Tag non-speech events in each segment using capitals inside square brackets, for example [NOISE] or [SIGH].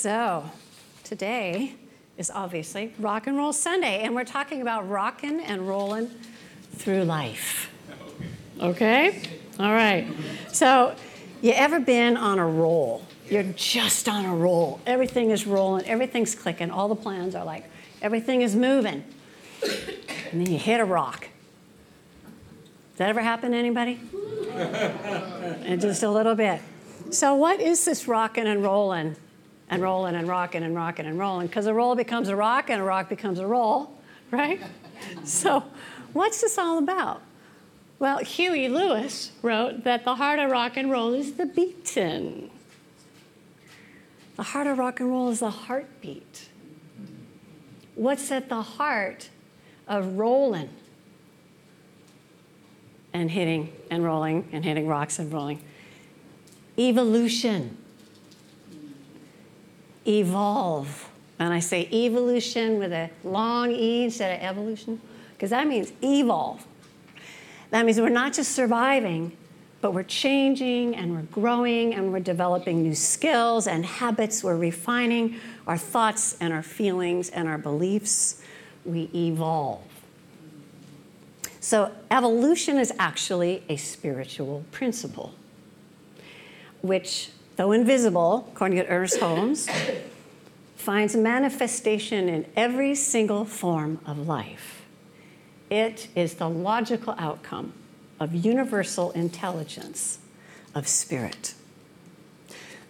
So, today is obviously Rock and Roll Sunday, and we're talking about rocking and rolling through life. Okay? All right. So, you ever been on a roll? You're just on a roll. Everything is rolling, everything's clicking, all the plans are like, everything is moving. And then you hit a rock. Does that ever happen to anybody? and [LAUGHS] just a little bit. So, what is this rocking and rolling? And rolling and rocking and rocking and rolling because a roll becomes a rock and a rock becomes a roll, [LAUGHS] right? so, what's this all about? Well, Huey Lewis wrote that the heart of rock and roll is the beating. The heart of rock and roll is the heartbeat. What's at the heart of rolling and hitting and rolling and hitting rocks and rolling? Evolution evolve. And I say evolution with a long E instead of evolution, because that means evolve. That means we're not just surviving, but we're changing and we're growing and we're developing new skills and habits. We're refining our thoughts and our feelings and our beliefs. We evolve. So, evolution is actually a spiritual principle, which though invisible, according to Ernest Holmes, finds manifestation in every single form of life. It is the logical outcome of universal intelligence of spirit.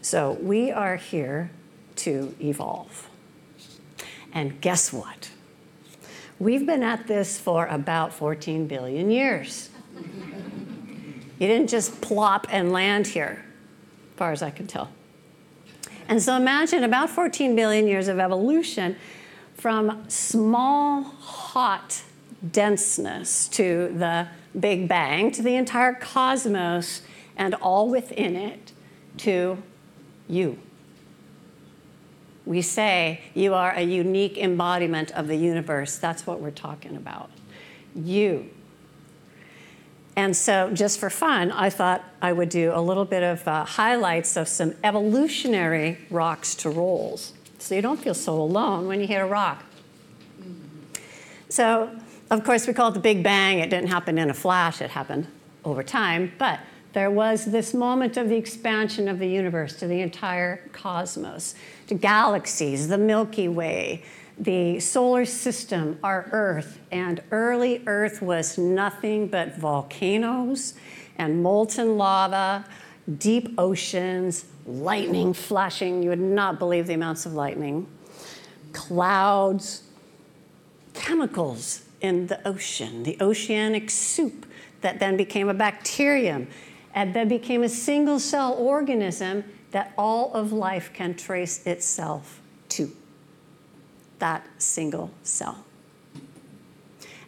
So we are here to evolve. And guess what? We've been at this for about 14 billion years. You didn't just plop and land here far as I can tell. And so imagine about 14 billion years of evolution from small, hot denseness to the Big Bang, to the entire cosmos and all within it, to you. We say you are a unique embodiment of the universe. That's what we're talking about. You. And so, just for fun, I thought I would do a little bit of uh, highlights of some evolutionary rocks to rolls so you don't feel so alone when you hit a rock. So, of course, we call it the Big Bang. It didn't happen in a flash, it happened over time. But there was this moment of the expansion of the universe to the entire cosmos, to galaxies, the Milky Way, the solar system, our Earth, and early Earth was nothing but volcanoes and molten lava, deep oceans, lightning flashing. You would not believe the amounts of lightning, clouds, chemicals in the ocean, the oceanic soup that then became a bacterium and then became a single cell organism that all of life can trace itself to that single cell.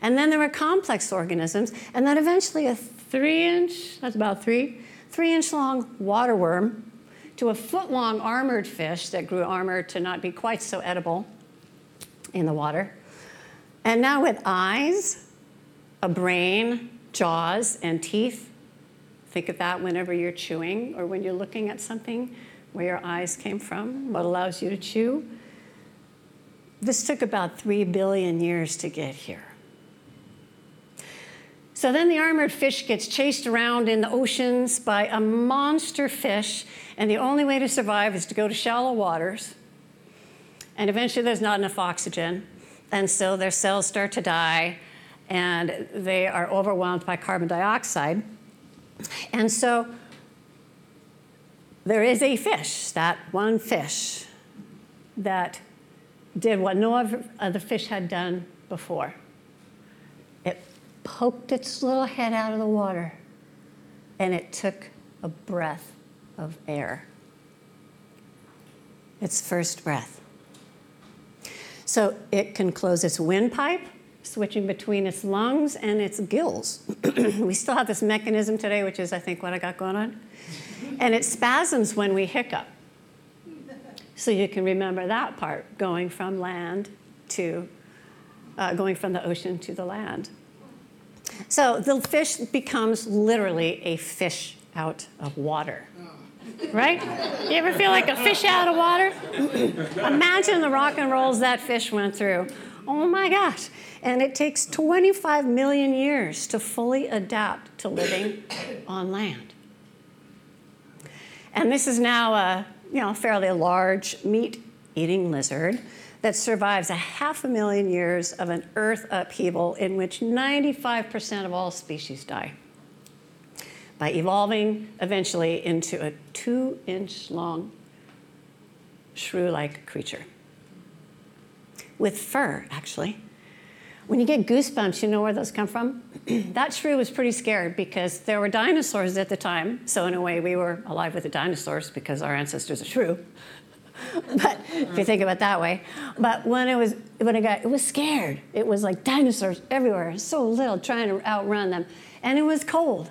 And then there were complex organisms, and then eventually a three inch, that's about three, three inch long water worm to a foot long armored fish that grew armor to not be quite so edible in the water. And now with eyes, a brain, jaws, and teeth. Think of that whenever you're chewing or when you're looking at something where your eyes came from, what allows you to chew. This took about 3 billion years to get here. So then the armored fish gets chased around in the oceans by a monster fish, and the only way to survive is to go to shallow waters. And eventually there's not enough oxygen, and so their cells start to die, and they are overwhelmed by carbon dioxide. And so there is a fish, that one fish, that did what no other fish had done before. It poked its little head out of the water and it took a breath of air. Its first breath. So it can close its windpipe, switching between its lungs and its gills. [CLEARS THROAT] we still have this mechanism today, which is, I think, what I got going on. And it spasms when we hiccup. So you can remember that part going from land to, uh, going from the ocean to the land. So the fish becomes literally a fish out of water. Right? You ever feel like a fish out of water? [CLEARS THROAT] Imagine the rock and rolls that fish went through. Oh my gosh. And it takes 25 million years to fully adapt to living on land. And this is now a you know, fairly large meat eating lizard that survives a half a million years of an earth upheaval in which 95% of all species die by evolving eventually into a two inch long shrew like creature with fur, actually. When you get goosebumps, you know where those come from? [CLEARS THROAT] that shrew was pretty scared because there were dinosaurs at the time. So, in a way, we were alive with the dinosaurs because our ancestors are shrew. [LAUGHS] but if you think of it that way. But when it was when it got it was scared. It was like dinosaurs everywhere, so little, trying to outrun them. And it was cold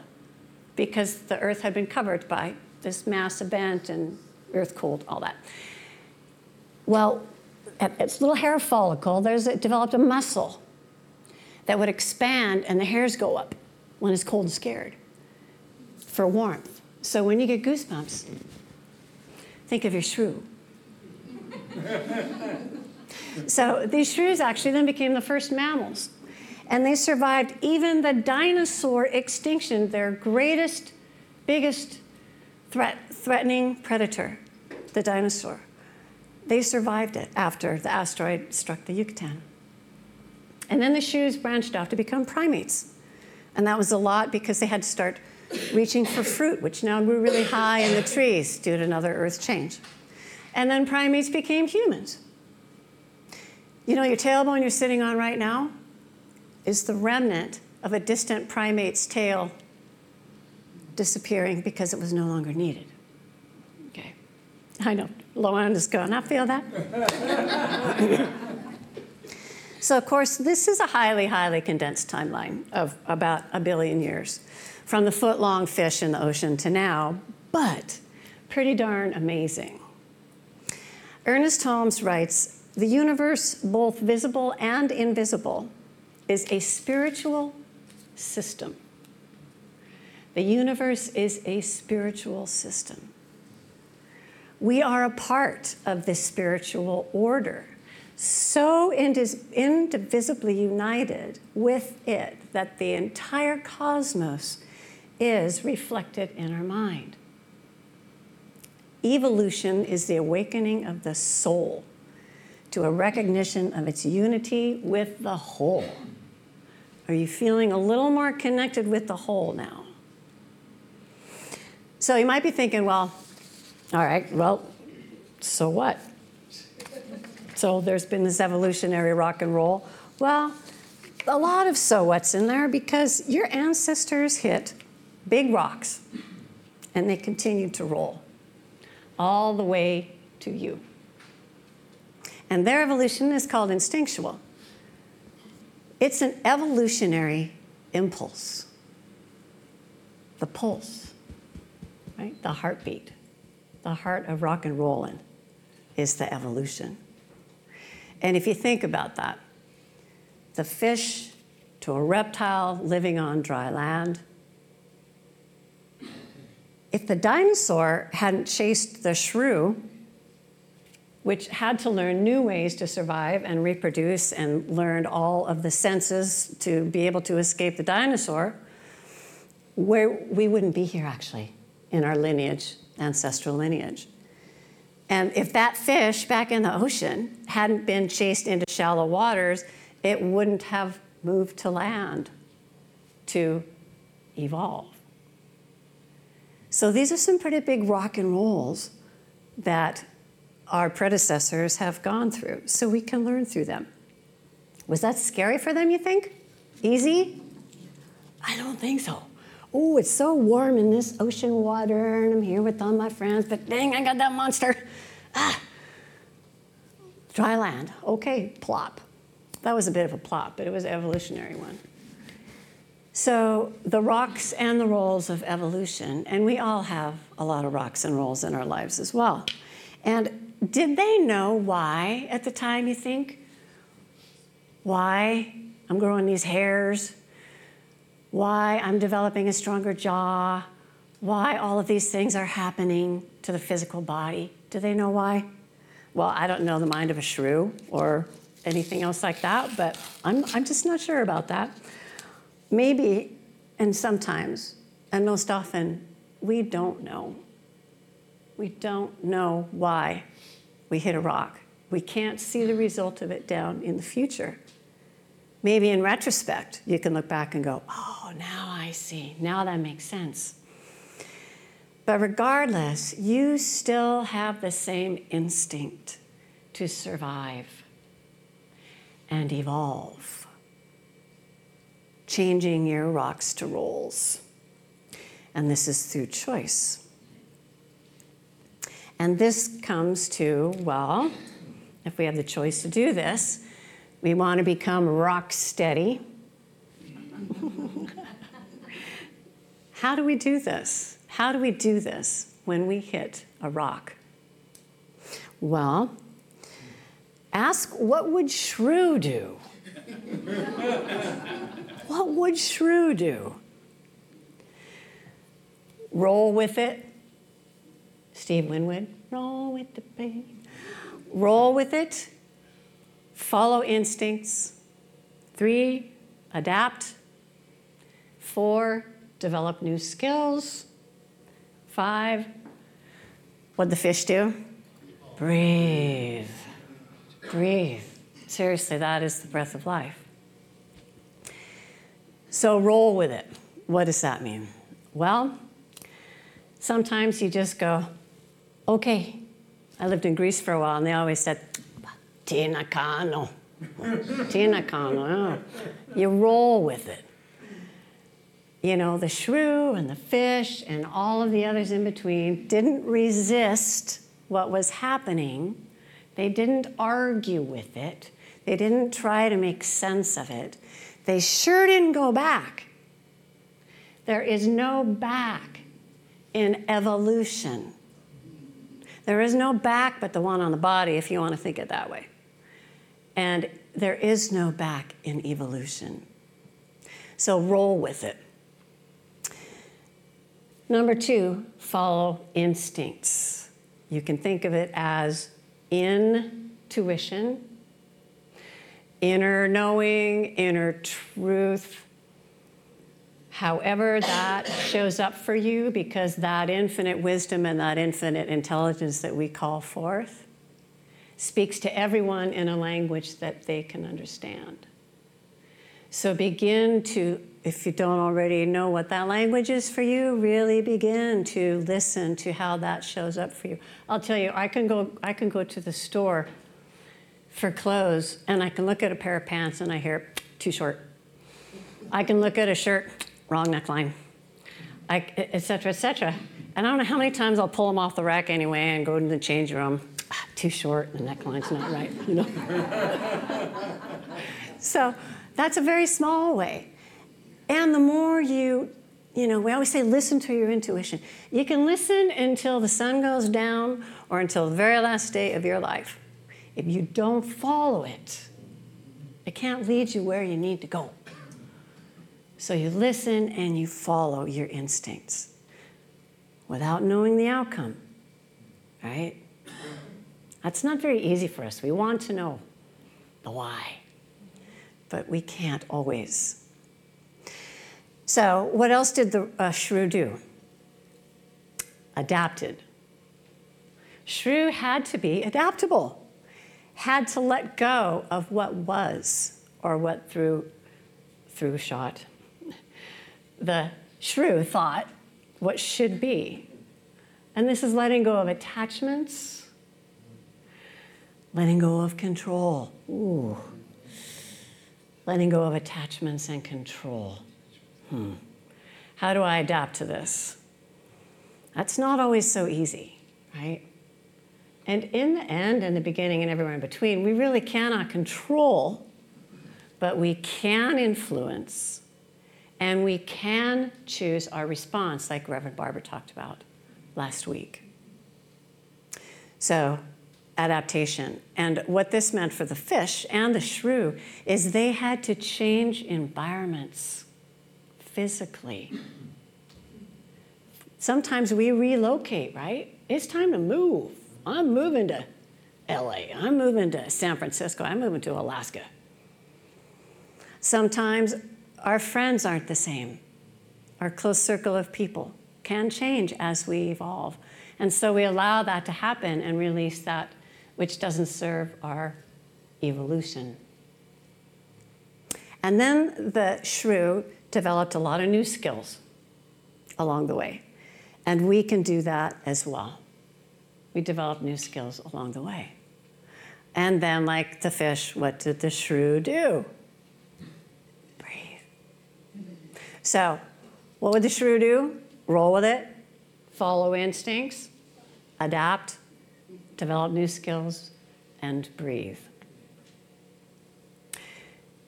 because the earth had been covered by this mass event and earth cooled, all that. Well, at its little hair follicle, there's it developed a muscle that would expand and the hairs go up when it's cold and scared for warmth. So when you get goosebumps, think of your shrew. [LAUGHS] so these shrews actually then became the first mammals. And they survived even the dinosaur extinction, their greatest, biggest threat, threatening predator, the dinosaur. They survived it after the asteroid struck the Yucatan. And then the shrews branched off to become primates. And that was a lot because they had to start reaching for fruit, which now grew really high in the trees due to another earth change. And then primates became humans. You know, your tailbone you're sitting on right now is the remnant of a distant primate's tail disappearing because it was no longer needed. Okay. I know, Lauren is going, I feel that. [LAUGHS] So, of course, this is a highly, highly condensed timeline of about a billion years from the foot long fish in the ocean to now, but pretty darn amazing. Ernest Holmes writes The universe, both visible and invisible, is a spiritual system. The universe is a spiritual system. We are a part of this spiritual order so indivisibly united with it that the entire cosmos is reflected in our mind. Evolution is the awakening of the soul to a recognition of its unity with the whole. Are you feeling a little more connected with the whole now? So you might be thinking, well, all right, well, so what? So there's been this evolutionary rock and roll. Well, a lot of so what's in there because your ancestors hit big rocks and they continued to roll all the way to you. And their evolution is called instinctual. It's an evolutionary impulse. The pulse, right? The heartbeat, the heart of rock and rollin' is the evolution. And if you think about that, the fish to a reptile living on dry land, if the dinosaur hadn't chased the shrew, which had to learn new ways to survive and reproduce and learned all of the senses to be able to escape the dinosaur, where we wouldn't be here actually in our lineage, ancestral lineage. And if that fish back in the ocean hadn't been chased into shallow waters, it wouldn't have moved to land to evolve. So these are some pretty big rock and rolls that our predecessors have gone through, so we can learn through them. Was that scary for them, you think? Easy? I don't think so. Oh, it's so warm in this ocean water, and I'm here with all my friends, but dang, I got that monster. Ah. Dry land. Okay, plop. That was a bit of a plop, but it was an evolutionary one. So, the rocks and the rolls of evolution, and we all have a lot of rocks and rolls in our lives as well. And did they know why at the time, you think? Why I'm growing these hairs? Why I'm developing a stronger jaw? Why all of these things are happening to the physical body? Do they know why? Well, I don't know the mind of a shrew or anything else like that, but I'm, I'm just not sure about that. Maybe, and sometimes, and most often, we don't know. We don't know why we hit a rock. We can't see the result of it down in the future. Maybe in retrospect, you can look back and go, oh, now I see. Now that makes sense. But regardless, you still have the same instinct to survive and evolve, changing your rocks to rolls. And this is through choice. And this comes to, well, if we have the choice to do this, we want to become rock steady. [LAUGHS] How do we do this? How do we do this when we hit a rock? Well, ask what would Shrew do? [LAUGHS] what would Shrew do? Roll with it. Steve Winwood, roll with the pain. Roll with it follow instincts. Three, adapt. Four, develop new skills. Five, what'd the fish do? Breathe. Breathe. Seriously, that is the breath of life. So roll with it. What does that mean? Well, sometimes you just go, okay. I lived in Greece for a while, and they always said, Tinakano. [LAUGHS] Tinakano, yeah. You roll with it. You know, the shrew and the fish and all of the others in between didn't resist what was happening. They didn't argue with it. They didn't try to make sense of it. They sure didn't go back. There is no back in evolution. There is no back but the one on the body, if you want to think it that way. And there is no back in evolution. So roll with it. Number two, follow instincts. You can think of it as intuition, inner knowing, inner truth. However, that shows up for you because that infinite wisdom and that infinite intelligence that we call forth speaks to everyone in a language that they can understand. So begin to, if you don't already know what that language is for you, really begin to listen to how that shows up for you. I'll tell you, I can go, I can go to the store for clothes and I can look at a pair of pants and I hear too short. I can look at a shirt, wrong neckline, et cetera, et cetera. And I don't know how many times I'll pull them off the rack anyway and go to the change room ah, too short, the neckline's not right, you know. [LAUGHS] so that's a very small way. And the more you, you know, we always say listen to your intuition. You can listen until the sun goes down or until the very last day of your life. If you don't follow it, it can't lead you where you need to go. So you listen and you follow your instincts without knowing the outcome, right? That's not very easy for us. We want to know the why, but we can't always. So, what else did the uh, shrew do? Adapted. Shrew had to be adaptable, had to let go of what was or what through, through shot. The shrew thought what should be. And this is letting go of attachments, letting go of control. Ooh. Letting go of attachments and control. Hmm. How do I adapt to this? That's not always so easy, right? And in the end, in the beginning, and everywhere in between, we really cannot control, but we can influence and we can choose our response, like Reverend Barbara talked about last week. So, adaptation. And what this meant for the fish and the shrew is they had to change environments physically. Sometimes we relocate, right? It's time to move. I'm moving to LA. I'm moving to San Francisco. I'm moving to Alaska. Sometimes our friends aren't the same. Our close circle of people can change as we evolve. And so we allow that to happen and release that which doesn't serve our evolution. And then the shrew developed a lot of new skills along the way. And we can do that as well. We develop new skills along the way. And then, like the fish, what did the shrew do? Breathe. So, what would the shrew do? Roll with it, follow instincts, adapt, develop new skills, and breathe.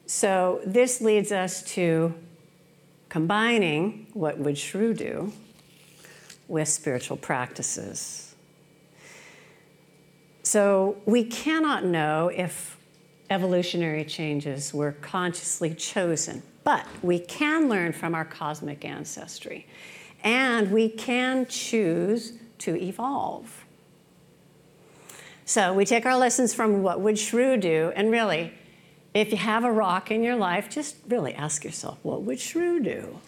So, this leads us to combining what would shrew do with spiritual practices. So, we cannot know if evolutionary changes were consciously chosen but we can learn from our cosmic ancestry, and we can choose to evolve. So we take our lessons from what would Shrew do, and really, if you have a rock in your life, just really ask yourself, what would Shrew do?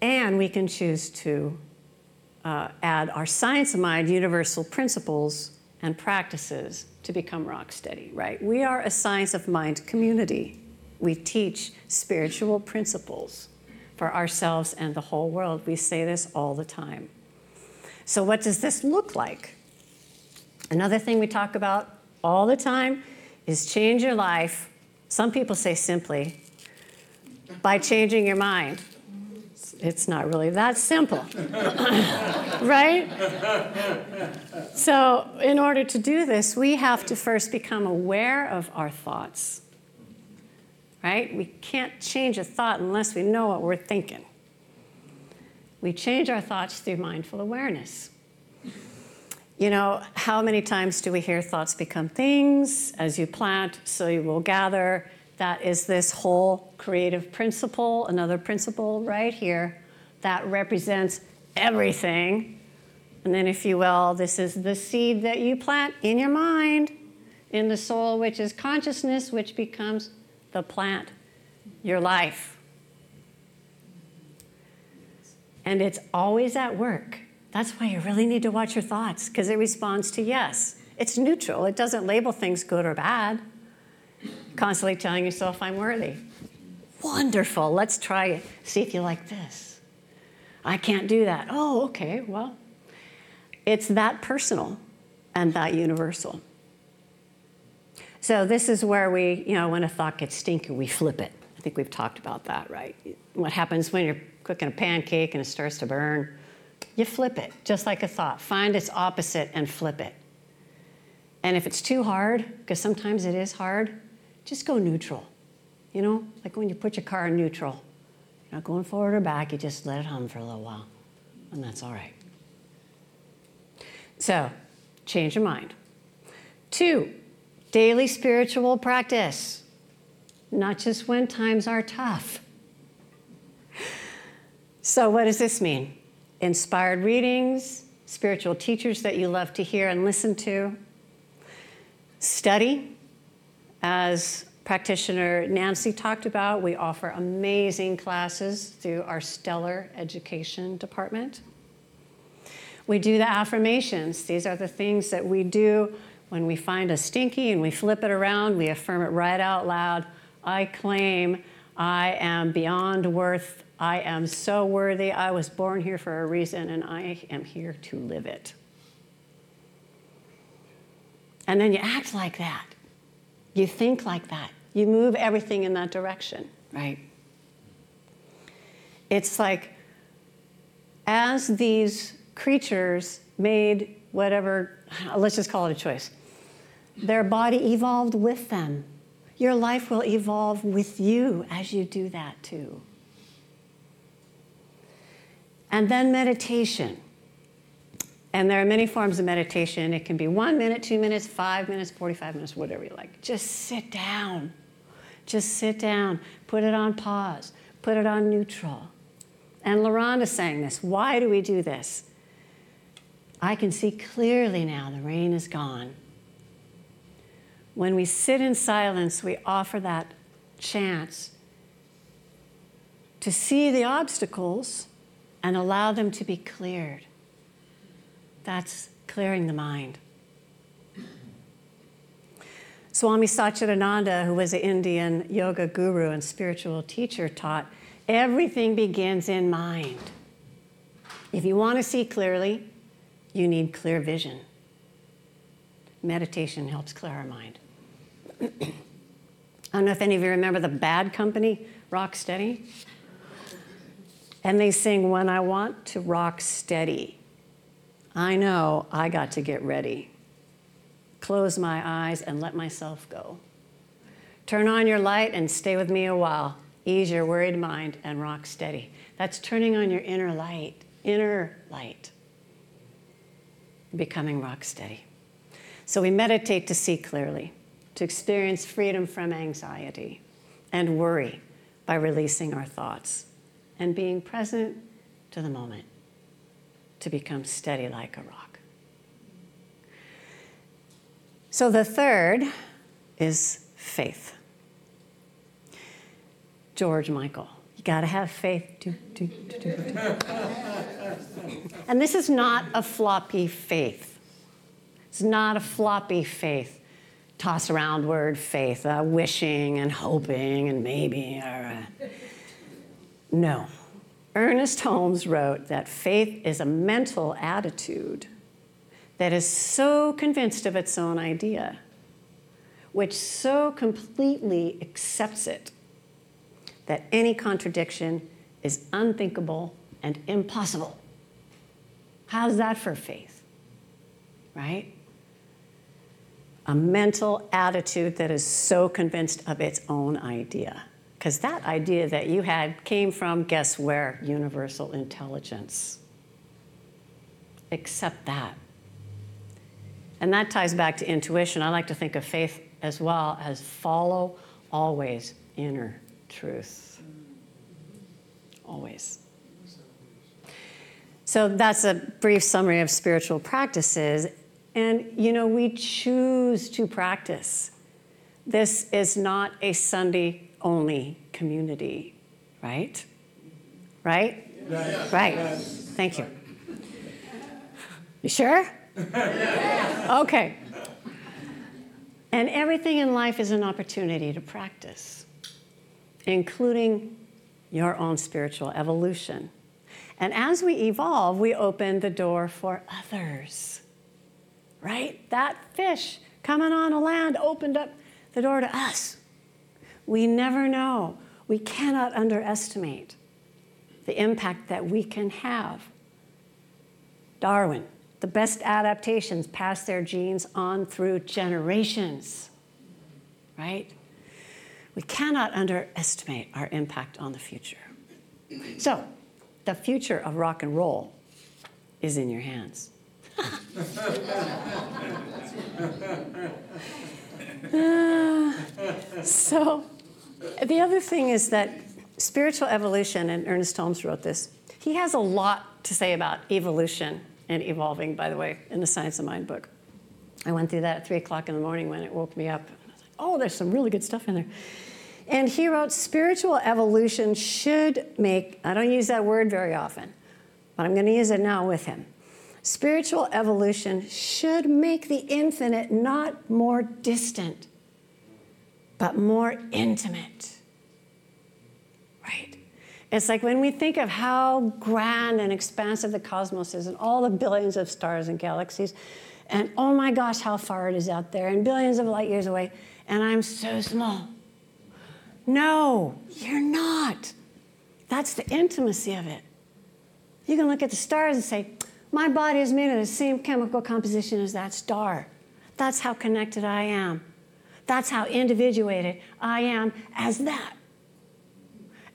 And we can choose to uh, add our science of mind universal principles and practices to become rock steady, right? We are a science of mind community we teach spiritual principles for ourselves and the whole world. We say this all the time. So, what does this look like? Another thing we talk about all the time is change your life. Some people say simply, by changing your mind. It's not really that simple, [LAUGHS] right? So, in order to do this, we have to first become aware of our thoughts right? We can't change a thought unless we know what we're thinking. We change our thoughts through mindful awareness. You know, how many times do we hear thoughts become things? As you plant, so you will gather. That is this whole creative principle, another principle right here that represents everything. And then, if you will, this is the seed that you plant in your mind, in the soul, which is consciousness, which becomes the plant, your life. And it's always at work. That's why you really need to watch your thoughts, because it responds to yes. It's neutral, it doesn't label things good or bad. Constantly telling yourself, I'm worthy. Wonderful, let's try it. See if you like this. I can't do that. Oh, okay, well, it's that personal and that universal. So this is where we, you know, when a thought gets stinky, we flip it. Think we've talked about that, right? What happens when you're cooking a pancake and it starts to burn? You flip it, just like a thought. Find its opposite and flip it. And if it's too hard, because sometimes it is hard, just go neutral. You know, like when you put your car in neutral, you're not going forward or back, you just let it hum for a little while, and that's all right. So, change your mind. Two, Daily spiritual practice, not just when times are tough. So, what does this mean? Inspired readings, spiritual teachers that you love to hear and listen to, study, as practitioner Nancy talked about. We offer amazing classes through our stellar education department. We do the affirmations. These are the things that we do when we find a stinky and we flip it around, we affirm it right out loud. I claim I am beyond worth. I am so worthy. I was born here for a reason and I am here to live it. And then you act like that. You think like that. You move everything in that direction, right? It's like as these creatures made whatever, let's just call it a choice, their body evolved with them. Your life will evolve with you as you do that too. And then meditation. And there are many forms of meditation. It can be one minute, two minutes, five minutes, 45 minutes, whatever you like. Just sit down. Just sit down. Put it on pause. Put it on neutral. And LaRhonda saying this. Why do we do this? I can see clearly now the rain is gone. When we sit in silence, we offer that chance to see the obstacles and allow them to be cleared. That's clearing the mind. Swami Satchidananda, who was an Indian yoga guru and spiritual teacher, taught everything begins in mind. If you want to see clearly, you need clear vision. Meditation helps clear our mind. I don't know if any of you remember the bad company, Rock Steady. And they sing, When I Want to Rock Steady. I know I got to get ready. Close my eyes and let myself go. Turn on your light and stay with me a while. Ease your worried mind and rock steady. That's turning on your inner light, inner light, becoming rock steady. So we meditate to see clearly to experience freedom from anxiety and worry by releasing our thoughts and being present to the moment to become steady like a rock. So the third is faith. George Michael. You got to have faith. Do, do, do, and this is not a floppy faith. It's not a floppy faith toss around word faith, uh, wishing and hoping and maybe. Or, uh, no. Ernest Holmes wrote that faith is a mental attitude that is so convinced of its own idea, which so completely accepts it that any contradiction is unthinkable and impossible. How's that for faith? Right? A mental attitude that is so convinced of its own idea. Because that idea that you had came from, guess where? Universal intelligence. Accept that. And that ties back to intuition. I like to think of faith as well as follow always inner truth. Always. So that's a brief summary of spiritual practices. And, you know, we choose to practice. This is not a Sunday only community, right? Right? Yes. Right. Yes. Thank you. You sure? [LAUGHS] Okay. And everything in life is an opportunity to practice, including your own spiritual evolution. And as we evolve, we open the door for others right? That fish coming on the land opened up the door to us. We never know. We cannot underestimate the impact that we can have. Darwin, the best adaptations pass their genes on through generations, right? We cannot underestimate our impact on the future. So, the future of rock and roll is in your hands. [LAUGHS] so, the other thing is that spiritual evolution, and Ernest Holmes wrote this, he has a lot to say about evolution and evolving, by the way, in the Science of Mind book. I went through that at 3 o'clock in the morning when it woke me up. Oh, there's some really good stuff in there. And he wrote, spiritual evolution should make, I don't use that word very often, but I'm going to use it now with him. Spiritual evolution should make the infinite not more distant, but more intimate. Right? It's like when we think of how grand and expansive the cosmos is and all the billions of stars and galaxies, and oh my gosh, how far it is out there, and billions of light years away, and I'm so small. No, you're not. That's the intimacy of it. You can look at the stars and say, My body is made of the same chemical composition as that star. That's how connected I am. That's how individuated I am as that.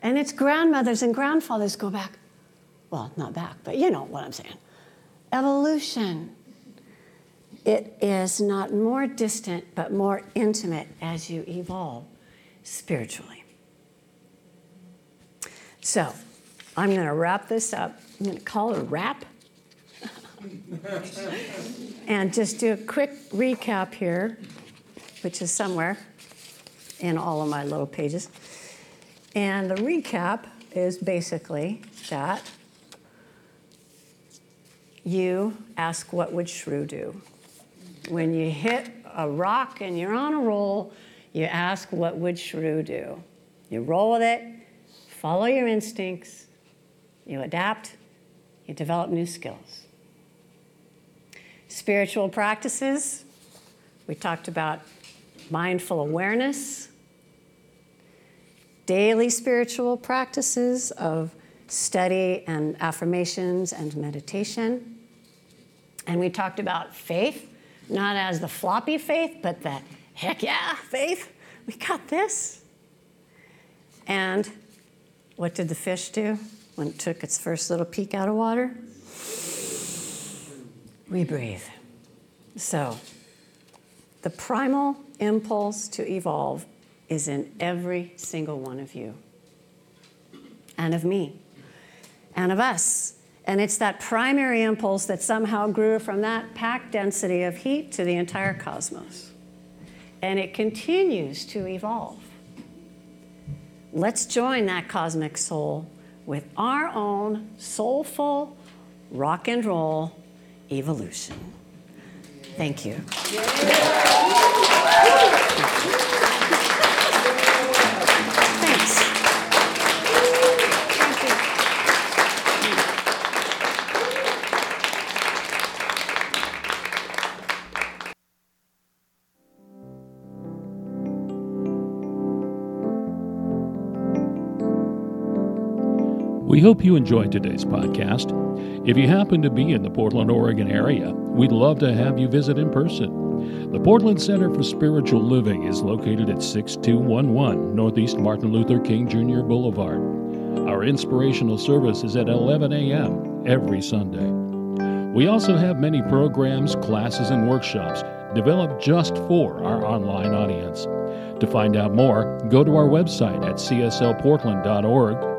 And its grandmothers and grandfathers go back, well, not back, but you know what I'm saying. Evolution. It is not more distant, but more intimate as you evolve spiritually. So, I'm going to wrap this up. I'm going to call it a wrap. And just do a quick recap here, which is somewhere in all of my little pages. And the recap is basically that you ask, What would Shrew do? When you hit a rock and you're on a roll, you ask, What would Shrew do? You roll with it, follow your instincts, you adapt, you develop new skills. Spiritual practices, we talked about mindful awareness, daily spiritual practices of study and affirmations and meditation. And we talked about faith, not as the floppy faith, but the heck yeah, faith, we got this. And what did the fish do when it took its first little peek out of water? We breathe. So, the primal impulse to evolve is in every single one of you, and of me, and of us. And it's that primary impulse that somehow grew from that packed density of heat to the entire cosmos. And it continues to evolve. Let's join that cosmic soul with our own soulful rock and roll evolution. Thank you. We hope you enjoyed today's podcast. If you happen to be in the Portland, Oregon area, we'd love to have you visit in person. The Portland Center for Spiritual Living is located at 6211 Northeast Martin Luther King Jr. Boulevard. Our inspirational service is at 11 a.m. every Sunday. We also have many programs, classes, and workshops developed just for our online audience. To find out more, go to our website at cslportland.org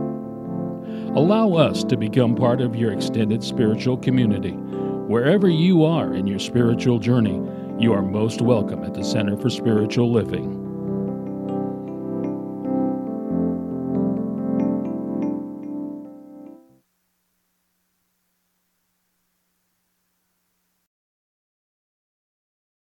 Allow us to become part of your extended spiritual community. Wherever you are in your spiritual journey, you are most welcome at the Center for Spiritual Living.